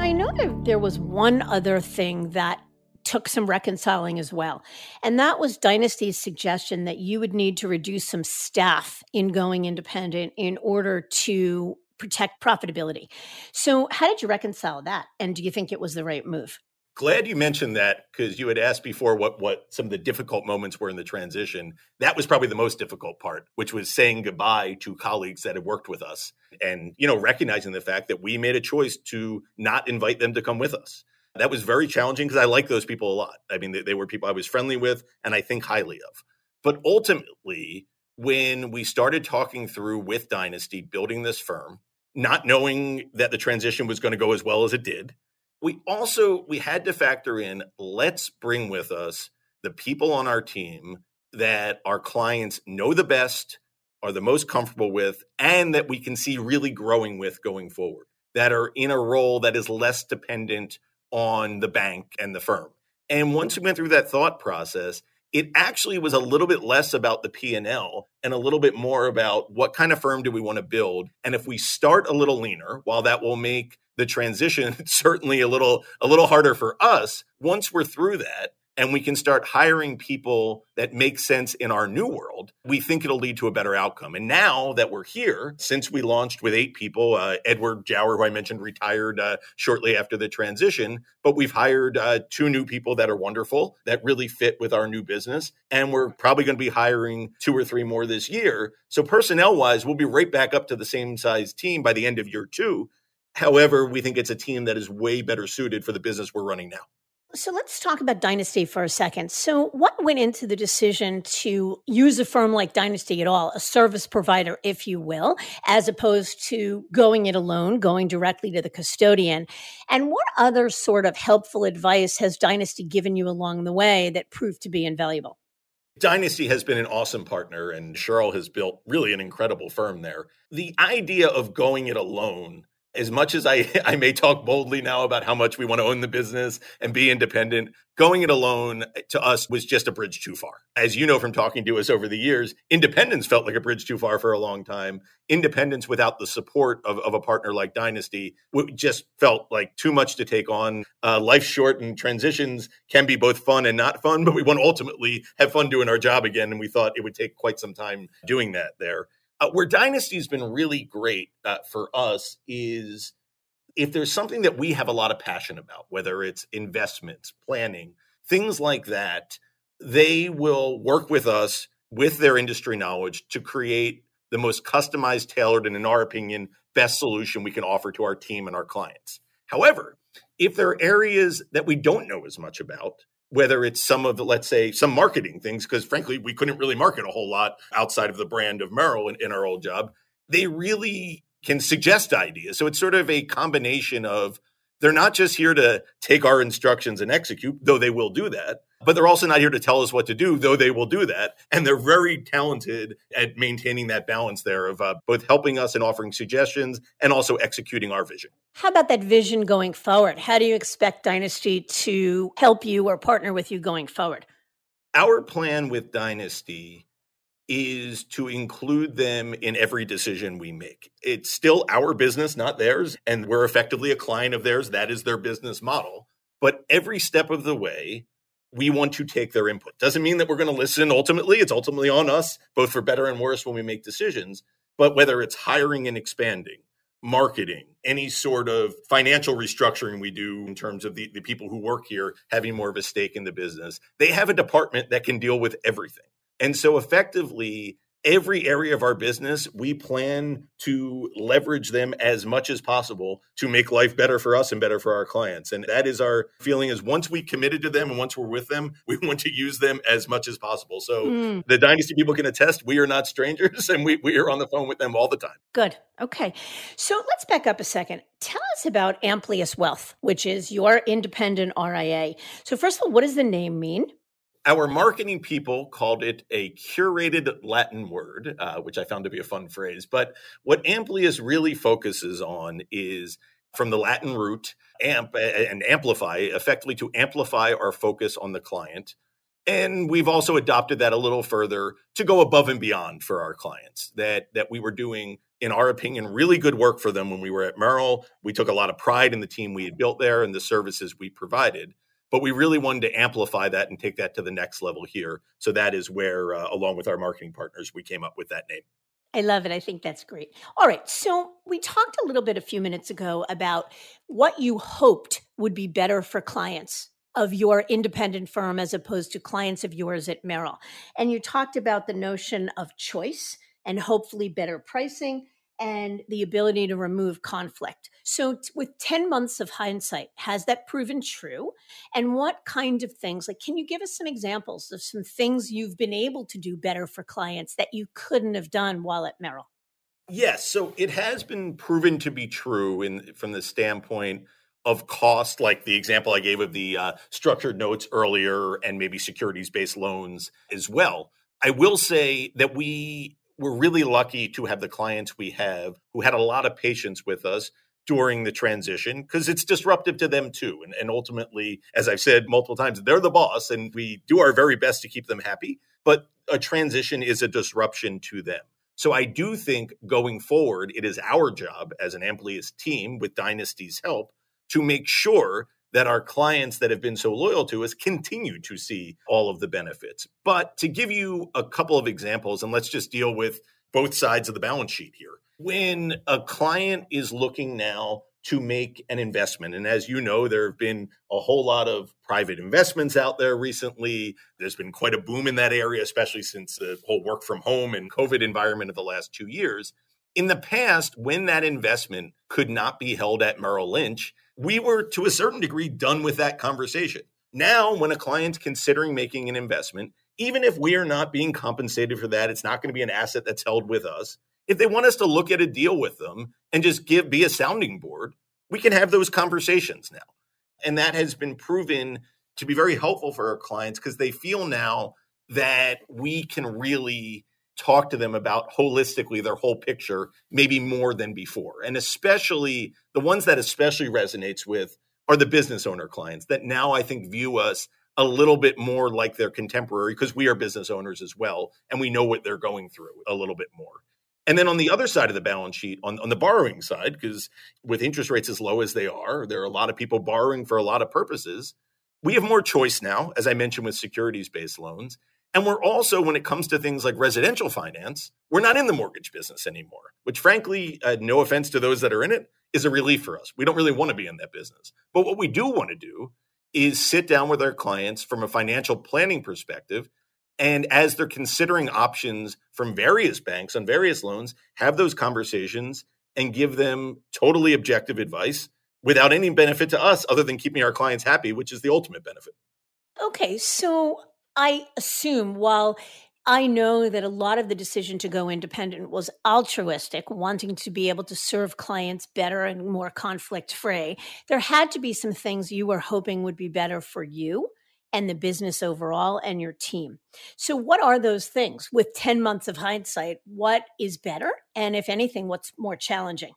Speaker 1: I know that there was one other thing that took some reconciling as well. And that was Dynasty's suggestion that you would need to reduce some staff in going independent in order to protect profitability. So, how did you reconcile that? And do you think it was the right move?
Speaker 2: Glad you mentioned that because you had asked before what what some of the difficult moments were in the transition. That was probably the most difficult part, which was saying goodbye to colleagues that had worked with us and you know recognizing the fact that we made a choice to not invite them to come with us. That was very challenging because I like those people a lot. I mean, they, they were people I was friendly with and I think highly of. But ultimately, when we started talking through with Dynasty building this firm, not knowing that the transition was going to go as well as it did, we also we had to factor in let's bring with us the people on our team that our clients know the best, are the most comfortable with, and that we can see really growing with going forward, that are in a role that is less dependent on the bank and the firm. And once we went through that thought process, it actually was a little bit less about the P&L and a little bit more about what kind of firm do we want to build and if we start a little leaner while that will make the transition certainly a little a little harder for us once we're through that and we can start hiring people that make sense in our new world, we think it'll lead to a better outcome. And now that we're here, since we launched with eight people, uh, Edward Jower, who I mentioned, retired uh, shortly after the transition, but we've hired uh, two new people that are wonderful, that really fit with our new business. And we're probably going to be hiring two or three more this year. So, personnel wise, we'll be right back up to the same size team by the end of year two. However, we think it's a team that is way better suited for the business we're running now.
Speaker 1: So let's talk about Dynasty for a second. So, what went into the decision to use a firm like Dynasty at all, a service provider, if you will, as opposed to going it alone, going directly to the custodian? And what other sort of helpful advice has Dynasty given you along the way that proved to be invaluable?
Speaker 2: Dynasty has been an awesome partner, and Shirl has built really an incredible firm there. The idea of going it alone as much as I, I may talk boldly now about how much we want to own the business and be independent, going it alone to us was just a bridge too far. As you know from talking to us over the years, independence felt like a bridge too far for a long time. Independence without the support of, of a partner like Dynasty just felt like too much to take on. Uh, short and transitions can be both fun and not fun, but we want to ultimately have fun doing our job again. And we thought it would take quite some time doing that there. Uh, where Dynasty's been really great uh, for us is if there's something that we have a lot of passion about, whether it's investments, planning, things like that, they will work with us with their industry knowledge to create the most customized, tailored, and in our opinion, best solution we can offer to our team and our clients. However, if there are areas that we don't know as much about, whether it's some of the, let's say, some marketing things, because frankly, we couldn't really market a whole lot outside of the brand of Merrill in, in our old job. They really can suggest ideas. So it's sort of a combination of they're not just here to take our instructions and execute, though they will do that, but they're also not here to tell us what to do, though they will do that. And they're very talented at maintaining that balance there of uh, both helping us and offering suggestions and also executing our vision.
Speaker 3: How about that vision going forward? How do you expect Dynasty to help you or partner with you going forward?
Speaker 2: Our plan with Dynasty is to include them in every decision we make. It's still our business, not theirs, and we're effectively a client of theirs. That is their business model. But every step of the way, we want to take their input. Doesn't mean that we're going to listen ultimately. It's ultimately on us, both for better and worse when we make decisions. But whether it's hiring and expanding, marketing, any sort of financial restructuring we do in terms of the, the people who work here having more of a stake in the business, they have a department that can deal with everything. And so effectively, every area of our business, we plan to leverage them as much as possible to make life better for us and better for our clients. And that is our feeling is once we committed to them and once we're with them, we want to use them as much as possible. So mm. the Dynasty people can attest we are not strangers and we, we are on the phone with them all the time.
Speaker 3: Good. Okay. So let's back up a second. Tell us about Amplius Wealth, which is your independent RIA. So first of all, what does the name mean?
Speaker 2: Our marketing people called it a curated Latin word, uh, which I found to be a fun phrase. But what Amplius really focuses on is from the Latin root amp and amplify, effectively to amplify our focus on the client. And we've also adopted that a little further to go above and beyond for our clients. That that we were doing, in our opinion, really good work for them when we were at Merrill. We took a lot of pride in the team we had built there and the services we provided but we really wanted to amplify that and take that to the next level here. So that is where, uh, along with our marketing partners, we came up with that name.
Speaker 3: I love it. I think that's great. All right. So we talked a little bit a few minutes ago about what you hoped would be better for clients of your independent firm as opposed to clients of yours at Merrill. And you talked about the notion of choice and hopefully better pricing and the ability to remove conflict. So, t- with 10 months of hindsight, has that proven true? And what kind of things, like, can you give us some examples of some things you've been able to do better for clients that you couldn't have done while at Merrill?
Speaker 2: Yes. So, it has been proven to be true in, from the standpoint of cost, like the example I gave of the uh, structured notes earlier and maybe securities based loans as well. I will say that we we're really lucky to have the clients we have who had a lot of patience with us during the transition because it's disruptive to them too. And, and ultimately, as I've said multiple times, they're the boss and we do our very best to keep them happy. But a transition is a disruption to them. So I do think going forward, it is our job as an Amplius team with Dynasty's help to make sure that our clients that have been so loyal to us continue to see all of the benefits. But to give you a couple of examples, and let's just deal with both sides of the balance sheet here. When a client is looking now to make an investment. And as you know, there have been a whole lot of private investments out there recently. There's been quite a boom in that area, especially since the whole work from home and COVID environment of the last two years. In the past, when that investment could not be held at Merrill Lynch, we were to a certain degree done with that conversation. Now, when a client's considering making an investment, even if we are not being compensated for that, it's not going to be an asset that's held with us. If they want us to look at a deal with them and just give be a sounding board, we can have those conversations now. And that has been proven to be very helpful for our clients because they feel now that we can really talk to them about holistically their whole picture, maybe more than before. And especially the ones that especially resonates with are the business owner clients that now I think view us a little bit more like their contemporary because we are business owners as well and we know what they're going through a little bit more. And then on the other side of the balance sheet, on, on the borrowing side, because with interest rates as low as they are, there are a lot of people borrowing for a lot of purposes. We have more choice now, as I mentioned, with securities based loans. And we're also, when it comes to things like residential finance, we're not in the mortgage business anymore, which, frankly, uh, no offense to those that are in it, is a relief for us. We don't really want to be in that business. But what we do want to do is sit down with our clients from a financial planning perspective. And as they're considering options from various banks on various loans, have those conversations and give them totally objective advice without any benefit to us other than keeping our clients happy, which is the ultimate benefit.
Speaker 1: Okay, so I assume while I know that a lot of the decision to go independent was altruistic, wanting to be able to serve clients better and more conflict free. There had to be some things you were hoping would be better for you and the business overall and your team. So, what are those things with 10 months of hindsight? What is better? And if anything, what's more challenging?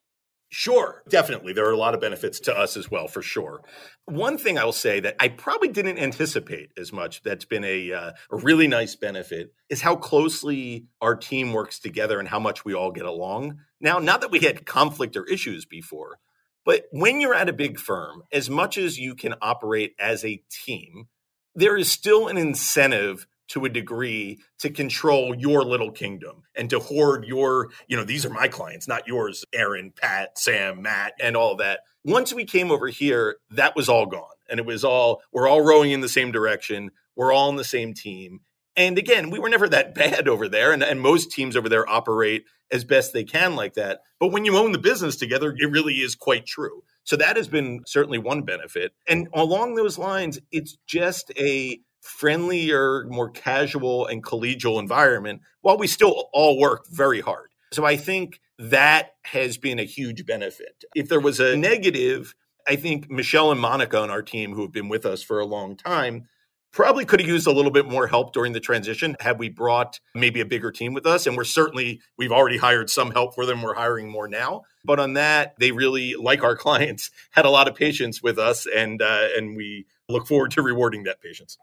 Speaker 2: Sure, definitely. There are a lot of benefits to us as well, for sure. One thing I'll say that I probably didn't anticipate as much that's been a, uh, a really nice benefit is how closely our team works together and how much we all get along. Now, not that we had conflict or issues before, but when you're at a big firm, as much as you can operate as a team, there is still an incentive to a degree to control your little kingdom and to hoard your, you know, these are my clients, not yours, Aaron, Pat, Sam, Matt, and all that. Once we came over here, that was all gone. And it was all, we're all rowing in the same direction. We're all on the same team. And again, we were never that bad over there. And, and most teams over there operate as best they can like that. But when you own the business together, it really is quite true. So that has been certainly one benefit. And along those lines, it's just a friendlier, more casual and collegial environment while we still all work very hard. So I think that has been a huge benefit. If there was a negative, I think Michelle and Monica on our team, who have been with us for a long time, probably could have used a little bit more help during the transition had we brought maybe a bigger team with us. And we're certainly, we've already hired some help for them. We're hiring more now. But on that, they really, like our clients, had a lot of patience with us. And, uh, and we look forward to rewarding that patience.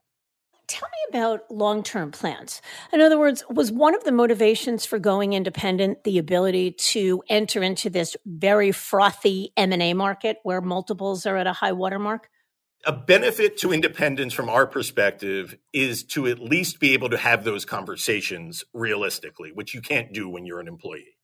Speaker 1: Tell me about long-term plans. In other words, was one of the motivations for going independent the ability to enter into this very frothy M&A market where multiples are at a high watermark?
Speaker 2: A benefit to independence from our perspective is to at least be able to have those conversations realistically, which you can't do when you're an employee.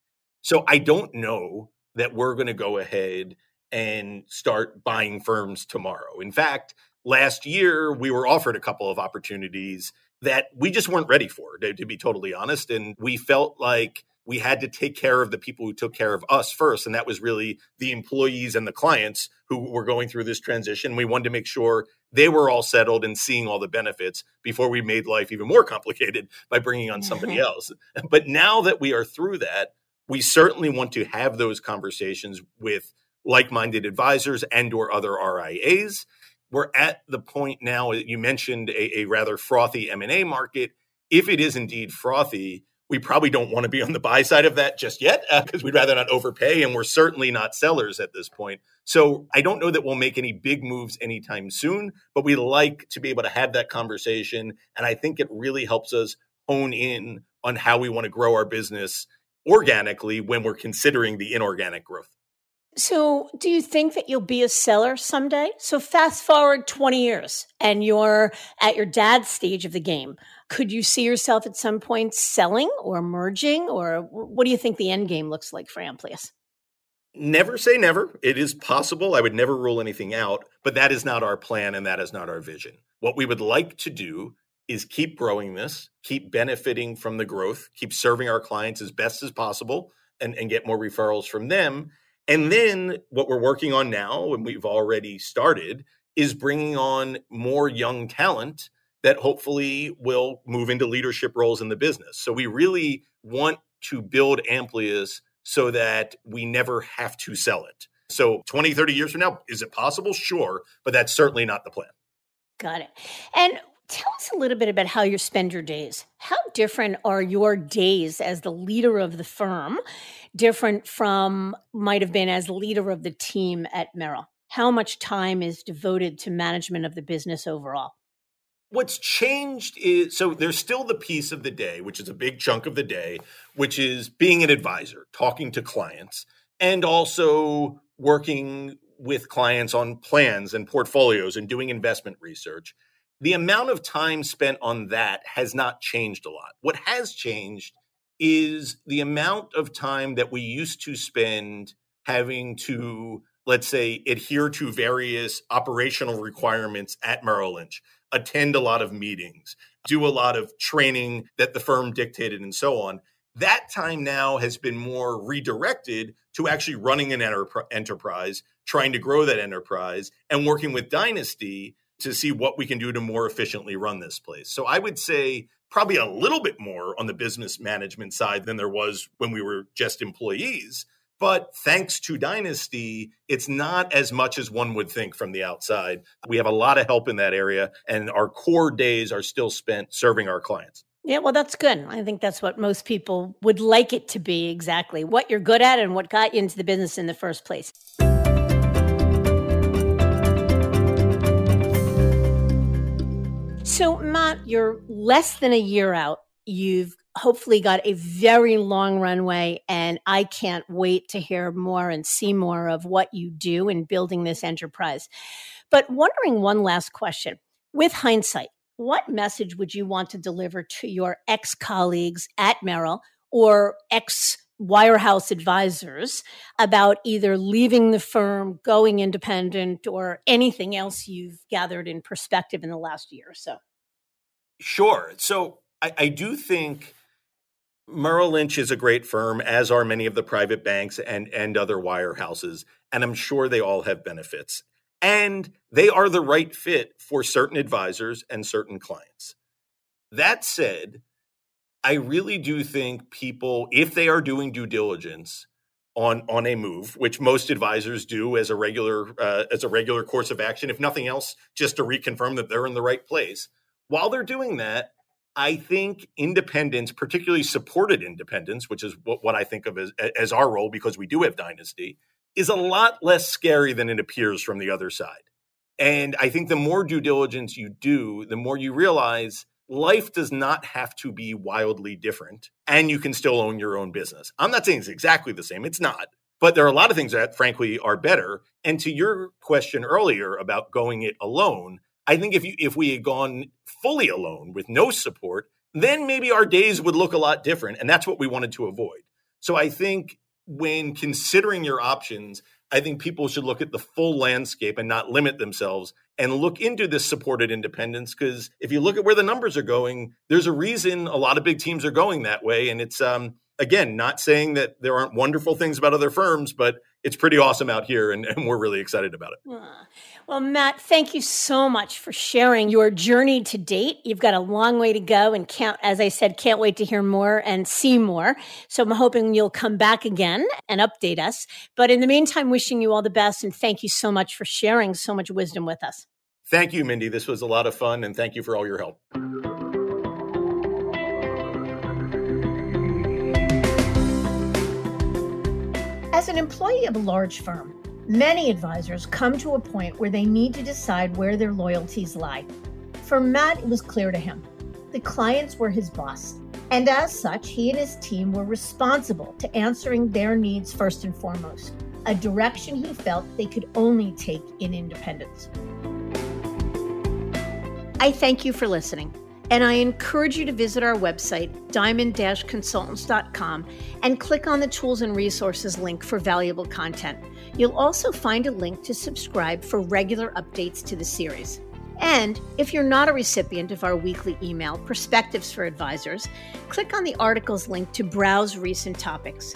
Speaker 2: So I don't know that we're going to go ahead and start buying firms tomorrow. In fact, last year we were offered a couple of opportunities that we just weren't ready for to, to, be totally honest and we felt like we had to take care of the people who took care of us first and that was really the employees and the clients who were going through this transition. We wanted to make sure they were all settled and seeing all the benefits before we made life even more complicated by bringing on somebody mm-hmm. else. But now that we are through that we certainly want to have those conversations with like-minded advisors and or other RIAs we're at the point now you mentioned a, a rather frothy m&a market. If it is indeed frothy we probably don't want to be on the buy side of that just yet because uh, we'd rather not overpay and we're certainly not sellers at this point. So i don't know that we'll make any big moves anytime soon but we like to be able to have that conversation and i think it really helps us hone in on how we want to grow our business organically when we're considering the inorganic growth
Speaker 1: so, do you think that you'll be a seller someday? So, fast forward 20 years and you're at your dad's stage of the game. Could you see yourself at some point selling or merging? Or what do you think the end game looks like for Amplius?
Speaker 2: Never say never. It is possible. I would never rule anything out, but that is not our plan and that is not our vision. What we would like to do is keep growing this, keep benefiting from the growth, keep serving our clients as best as possible, and, and get more referrals from them and mm-hmm. then what we're working on now, and we've already started, is bringing on more young talent that hopefully will move into leadership roles in the business. So we really want to build Amplius so that we never have to sell it. So 20, 30 years from now, is it possible? Sure, but that's certainly not the plan.
Speaker 1: Got it. And
Speaker 3: Tell us a little bit about how you spend your days. How different are your days as the leader of the firm, different from might have been as leader of the team at Merrill? How much time is devoted to management of the business overall?
Speaker 2: What's changed is so there's still the piece of the day, which is a big chunk of the day, which is being an advisor, talking to clients, and also working with clients on plans and portfolios and doing investment research. The amount of time spent on that has not changed a lot. What has changed is the amount of time that we used to spend having to, let's say, adhere to various operational requirements at Merrill Lynch attend a lot of meetings, do a lot of training that the firm dictated, and so on. That time now has been more redirected to actually running an enterprise, trying to grow that enterprise, and working with Dynasty to see what we can do to more efficiently run this place. So I would say probably a little bit more on the business management side than there was when we were just employees. But thanks to Dynasty, it's not as much as one would think from the outside. We have a lot of help in that area, and our core days are still spent serving our clients.
Speaker 3: Yeah, well, that's good. I think that's what most people would like it to be exactly what you're good at and what got you into the business in the first place. So, Matt, you're less than a year out. You've hopefully got a very long runway and I can't wait to hear more and see more of what you do in building this enterprise. But wondering one last question. With hindsight, what message would you want to deliver to your ex colleagues at Merrill or ex wirehouse advisors about either leaving the firm, going independent, or anything else you've gathered in perspective in the last year or so?
Speaker 2: Sure. So I, I do think Merrill Lynch is a great firm, as are many of the private banks and, and other wirehouses. And I'm sure they all have benefits. And they are the right fit for certain advisors and certain clients. That said, I really do think people, if they are doing due diligence on on a move, which most advisors do as a regular uh, as a regular course of action, if nothing else, just to reconfirm that they're in the right place. While they're doing that, I think independence, particularly supported independence, which is what, what I think of as, as our role because we do have dynasty, is a lot less scary than it appears from the other side. And I think the more due diligence you do, the more you realize life does not have to be wildly different and you can still own your own business. I'm not saying it's exactly the same, it's not. But there are a lot of things that, frankly, are better. And to your question earlier about going it alone, I think if you if we had gone fully alone with no support, then maybe our days would look a lot different. And that's what we wanted to avoid. So I think when considering your options, I think people should look at the full landscape and not limit themselves and look into this supported independence. Because if you look at where the numbers are going, there's a reason a lot of big teams are going that way. And it's um, again, not saying that there aren't wonderful things about other firms, but it's pretty awesome out here, and, and we're really excited about it.
Speaker 3: Well, Matt, thank you so much for sharing your journey to date. You've got a long way to go, and can't, as I said, can't wait to hear more and see more. So I'm hoping you'll come back again and update us. But in the meantime, wishing you all the best, and thank you so much for sharing so much wisdom with us.
Speaker 2: Thank you, Mindy. This was a lot of fun, and thank you for all your help.
Speaker 1: As an employee of a large firm, many advisors come to a point where they need to decide where their loyalties lie. For Matt, it was clear to him the clients were his boss, and as such, he and his team were responsible to answering their needs first and foremost, a direction he felt they could only take in independence. I thank you for listening. And I encourage you to visit our website, diamond consultants.com, and click on the tools and resources link for valuable content. You'll also find a link to subscribe for regular updates to the series. And if you're not a recipient of our weekly email, Perspectives for Advisors, click on the articles link to browse recent topics.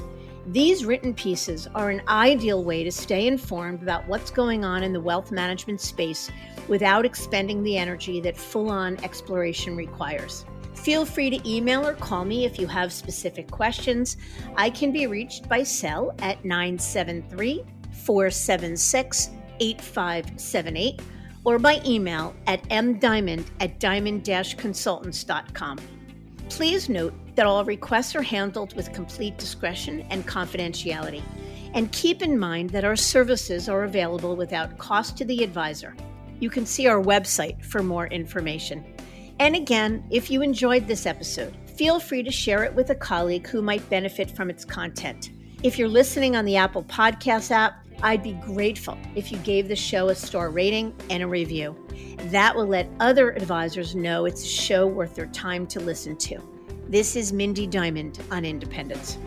Speaker 1: These written pieces are an ideal way to stay informed about what's going on in the wealth management space without expending the energy that full on exploration requires. Feel free to email or call me if you have specific questions. I can be reached by cell at 973 476 8578 or by email at mdiamond at diamond consultants.com. Please note that all requests are handled with complete discretion and confidentiality. And keep in mind that our services are available without cost to the advisor. You can see our website for more information. And again, if you enjoyed this episode, feel free to share it with a colleague who might benefit from its content. If you're listening on the Apple Podcast app, I'd be grateful if you gave the show a star rating and a review. That will let other advisors know it's a show worth their time to listen to. This is Mindy Diamond on Independence.